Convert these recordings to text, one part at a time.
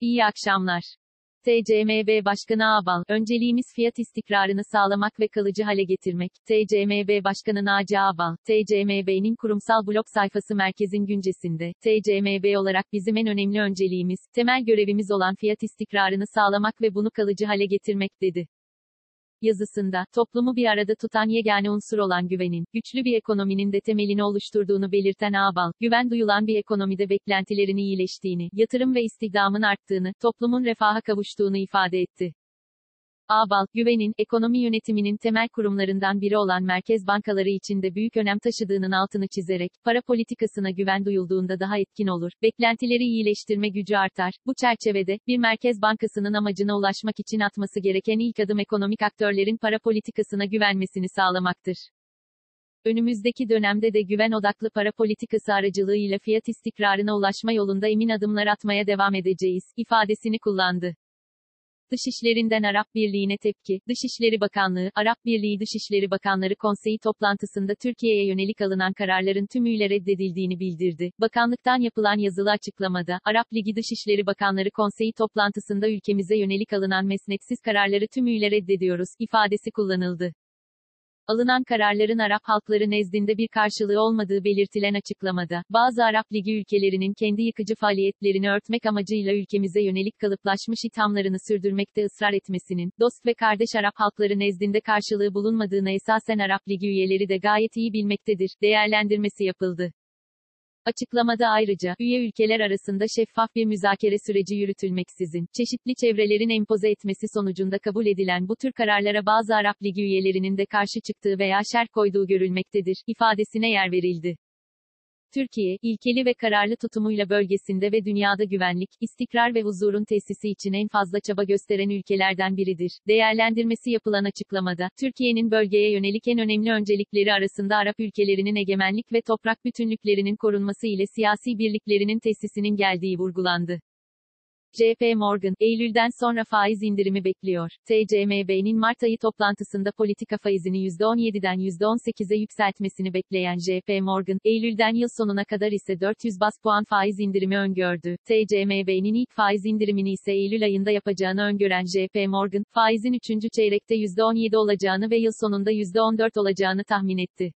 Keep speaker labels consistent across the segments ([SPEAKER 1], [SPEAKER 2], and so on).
[SPEAKER 1] İyi akşamlar. TCMB Başkanı Ağbal, önceliğimiz fiyat istikrarını sağlamak ve kalıcı hale getirmek. TCMB Başkanı Naci Ağbal, TCMB'nin kurumsal blog sayfası Merkezin Güncesinde, TCMB olarak bizim en önemli önceliğimiz, temel görevimiz olan fiyat istikrarını sağlamak ve bunu kalıcı hale getirmek dedi yazısında, toplumu bir arada tutan yegane unsur olan güvenin, güçlü bir ekonominin de temelini oluşturduğunu belirten Ağbal, güven duyulan bir ekonomide beklentilerin iyileştiğini, yatırım ve istihdamın arttığını, toplumun refaha kavuştuğunu ifade etti. Ağbal, güvenin, ekonomi yönetiminin temel kurumlarından biri olan merkez bankaları için de büyük önem taşıdığının altını çizerek, para politikasına güven duyulduğunda daha etkin olur, beklentileri iyileştirme gücü artar. Bu çerçevede, bir merkez bankasının amacına ulaşmak için atması gereken ilk adım ekonomik aktörlerin para politikasına güvenmesini sağlamaktır. Önümüzdeki dönemde de güven odaklı para politikası aracılığıyla fiyat istikrarına ulaşma yolunda emin adımlar atmaya devam edeceğiz, ifadesini kullandı. Dışişlerinden Arap Birliği'ne tepki, Dışişleri Bakanlığı, Arap Birliği Dışişleri Bakanları Konseyi toplantısında Türkiye'ye yönelik alınan kararların tümüyle reddedildiğini bildirdi. Bakanlıktan yapılan yazılı açıklamada, Arap Ligi Dışişleri Bakanları Konseyi toplantısında ülkemize yönelik alınan mesnetsiz kararları tümüyle reddediyoruz, ifadesi kullanıldı alınan kararların Arap halkları nezdinde bir karşılığı olmadığı belirtilen açıklamada, bazı Arap Ligi ülkelerinin kendi yıkıcı faaliyetlerini örtmek amacıyla ülkemize yönelik kalıplaşmış ithamlarını sürdürmekte ısrar etmesinin, dost ve kardeş Arap halkları nezdinde karşılığı bulunmadığını esasen Arap Ligi üyeleri de gayet iyi bilmektedir, değerlendirmesi yapıldı. Açıklamada ayrıca, üye ülkeler arasında şeffaf bir müzakere süreci yürütülmeksizin, çeşitli çevrelerin empoze etmesi sonucunda kabul edilen bu tür kararlara bazı Arap Ligi üyelerinin de karşı çıktığı veya şer koyduğu görülmektedir, ifadesine yer verildi. Türkiye, ilkeli ve kararlı tutumuyla bölgesinde ve dünyada güvenlik, istikrar ve huzurun tesisi için en fazla çaba gösteren ülkelerden biridir. Değerlendirmesi yapılan açıklamada, Türkiye'nin bölgeye yönelik en önemli öncelikleri arasında Arap ülkelerinin egemenlik ve toprak bütünlüklerinin korunması ile siyasi birliklerinin tesisinin geldiği vurgulandı. JP Morgan, Eylül'den sonra faiz indirimi bekliyor. TCMB'nin Mart ayı toplantısında politika faizini %17'den %18'e yükseltmesini bekleyen JP Morgan, Eylül'den yıl sonuna kadar ise 400 bas puan faiz indirimi öngördü. TCMB'nin ilk faiz indirimini ise Eylül ayında yapacağını öngören JP Morgan, faizin 3. çeyrekte %17 olacağını ve yıl sonunda %14 olacağını tahmin etti.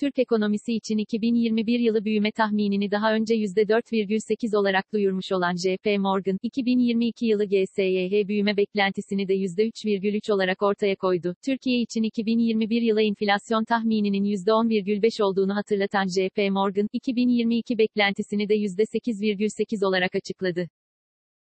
[SPEAKER 1] Türk ekonomisi için 2021 yılı büyüme tahminini daha önce %4,8 olarak duyurmuş olan JP Morgan, 2022 yılı GSYH büyüme beklentisini de %3,3 olarak ortaya koydu. Türkiye için 2021 yılı enflasyon tahmininin %10,5 olduğunu hatırlatan JP Morgan, 2022 beklentisini de %8,8 olarak açıkladı.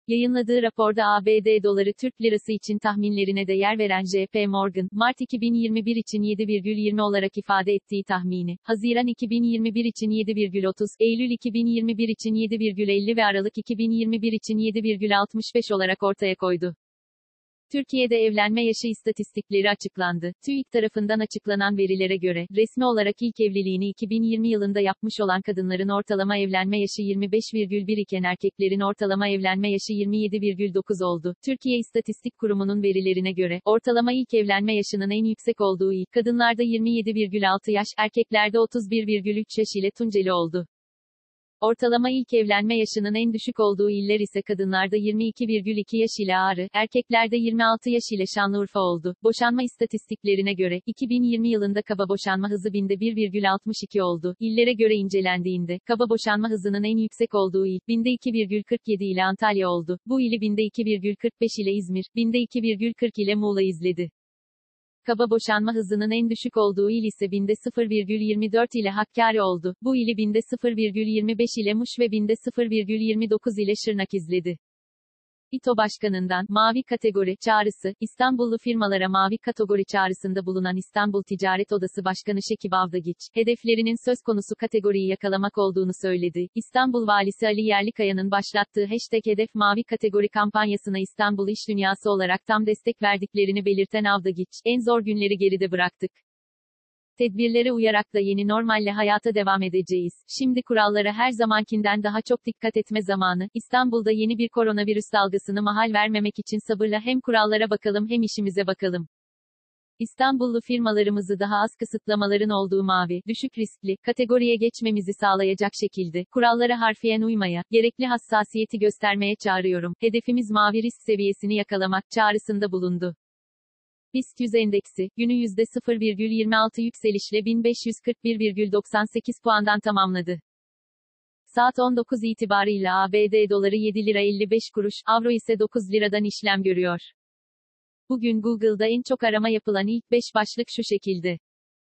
[SPEAKER 1] Yayınladığı raporda ABD doları Türk lirası için tahminlerine de yer veren JP Morgan, Mart 2021 için 7,20 olarak ifade ettiği tahmini, Haziran 2021 için 7,30, Eylül 2021 için 7,50 ve Aralık 2021 için 7,65 olarak ortaya koydu. Türkiye'de evlenme yaşı istatistikleri açıklandı. TÜİK tarafından açıklanan verilere göre, resmi olarak ilk evliliğini 2020 yılında yapmış olan kadınların ortalama evlenme yaşı 25,1 iken erkeklerin ortalama evlenme yaşı 27,9 oldu. Türkiye İstatistik Kurumu'nun verilerine göre, ortalama ilk evlenme yaşının en yüksek olduğu ilk, kadınlarda 27,6 yaş, erkeklerde 31,3 yaş ile Tunceli oldu. Ortalama ilk evlenme yaşının en düşük olduğu iller ise kadınlarda 22,2 yaş ile Ağrı, erkeklerde 26 yaş ile Şanlıurfa oldu. Boşanma istatistiklerine göre, 2020 yılında kaba boşanma hızı binde 1,62 oldu. İllere göre incelendiğinde, kaba boşanma hızının en yüksek olduğu il, binde 2,47 ile Antalya oldu. Bu ili binde 2,45 ile İzmir, binde 2,40 ile Muğla izledi. Kaba boşanma hızının en düşük olduğu il ise binde 0,24 ile Hakkari oldu. Bu ili binde 0,25 ile Muş ve binde 0,29 ile Şırnak izledi. İTO Başkanı'ndan, mavi kategori, çağrısı, İstanbullu firmalara mavi kategori çağrısında bulunan İstanbul Ticaret Odası Başkanı Şekip Avdagiç, hedeflerinin söz konusu kategoriyi yakalamak olduğunu söyledi. İstanbul Valisi Ali Yerlikaya'nın başlattığı hashtag hedef mavi kategori kampanyasına İstanbul İş Dünyası olarak tam destek verdiklerini belirten Avdagiç, en zor günleri geride bıraktık. Tedbirlere uyarak da yeni normalle hayata devam edeceğiz. Şimdi kurallara her zamankinden daha çok dikkat etme zamanı. İstanbul'da yeni bir koronavirüs dalgasını mahal vermemek için sabırla hem kurallara bakalım hem işimize bakalım. İstanbullu firmalarımızı daha az kısıtlamaların olduğu mavi, düşük riskli, kategoriye geçmemizi sağlayacak şekilde, kurallara harfiyen uymaya, gerekli hassasiyeti göstermeye çağırıyorum. Hedefimiz mavi risk seviyesini yakalamak çağrısında bulundu. BIST 100 endeksi, günü %0,26 yükselişle 1541,98 puandan tamamladı. Saat 19 itibarıyla ABD doları 7 lira 55 kuruş, avro ise 9 liradan işlem görüyor. Bugün Google'da en çok arama yapılan ilk 5 başlık şu şekilde.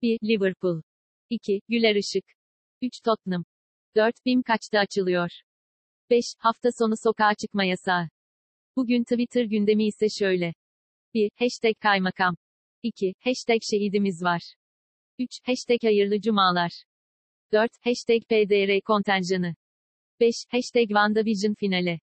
[SPEAKER 1] 1. Liverpool. 2. Güler Işık. 3. Tottenham. 4. BİM kaçta açılıyor? 5. Hafta sonu sokağa çıkma yasağı. Bugün Twitter gündemi ise şöyle. 1. Hashtag kaymakam. 2. Hashtag şehidimiz var. 3. Hashtag hayırlı cumalar. 4. Hashtag PDR kontenjanı. 5. Hashtag WandaVision finale.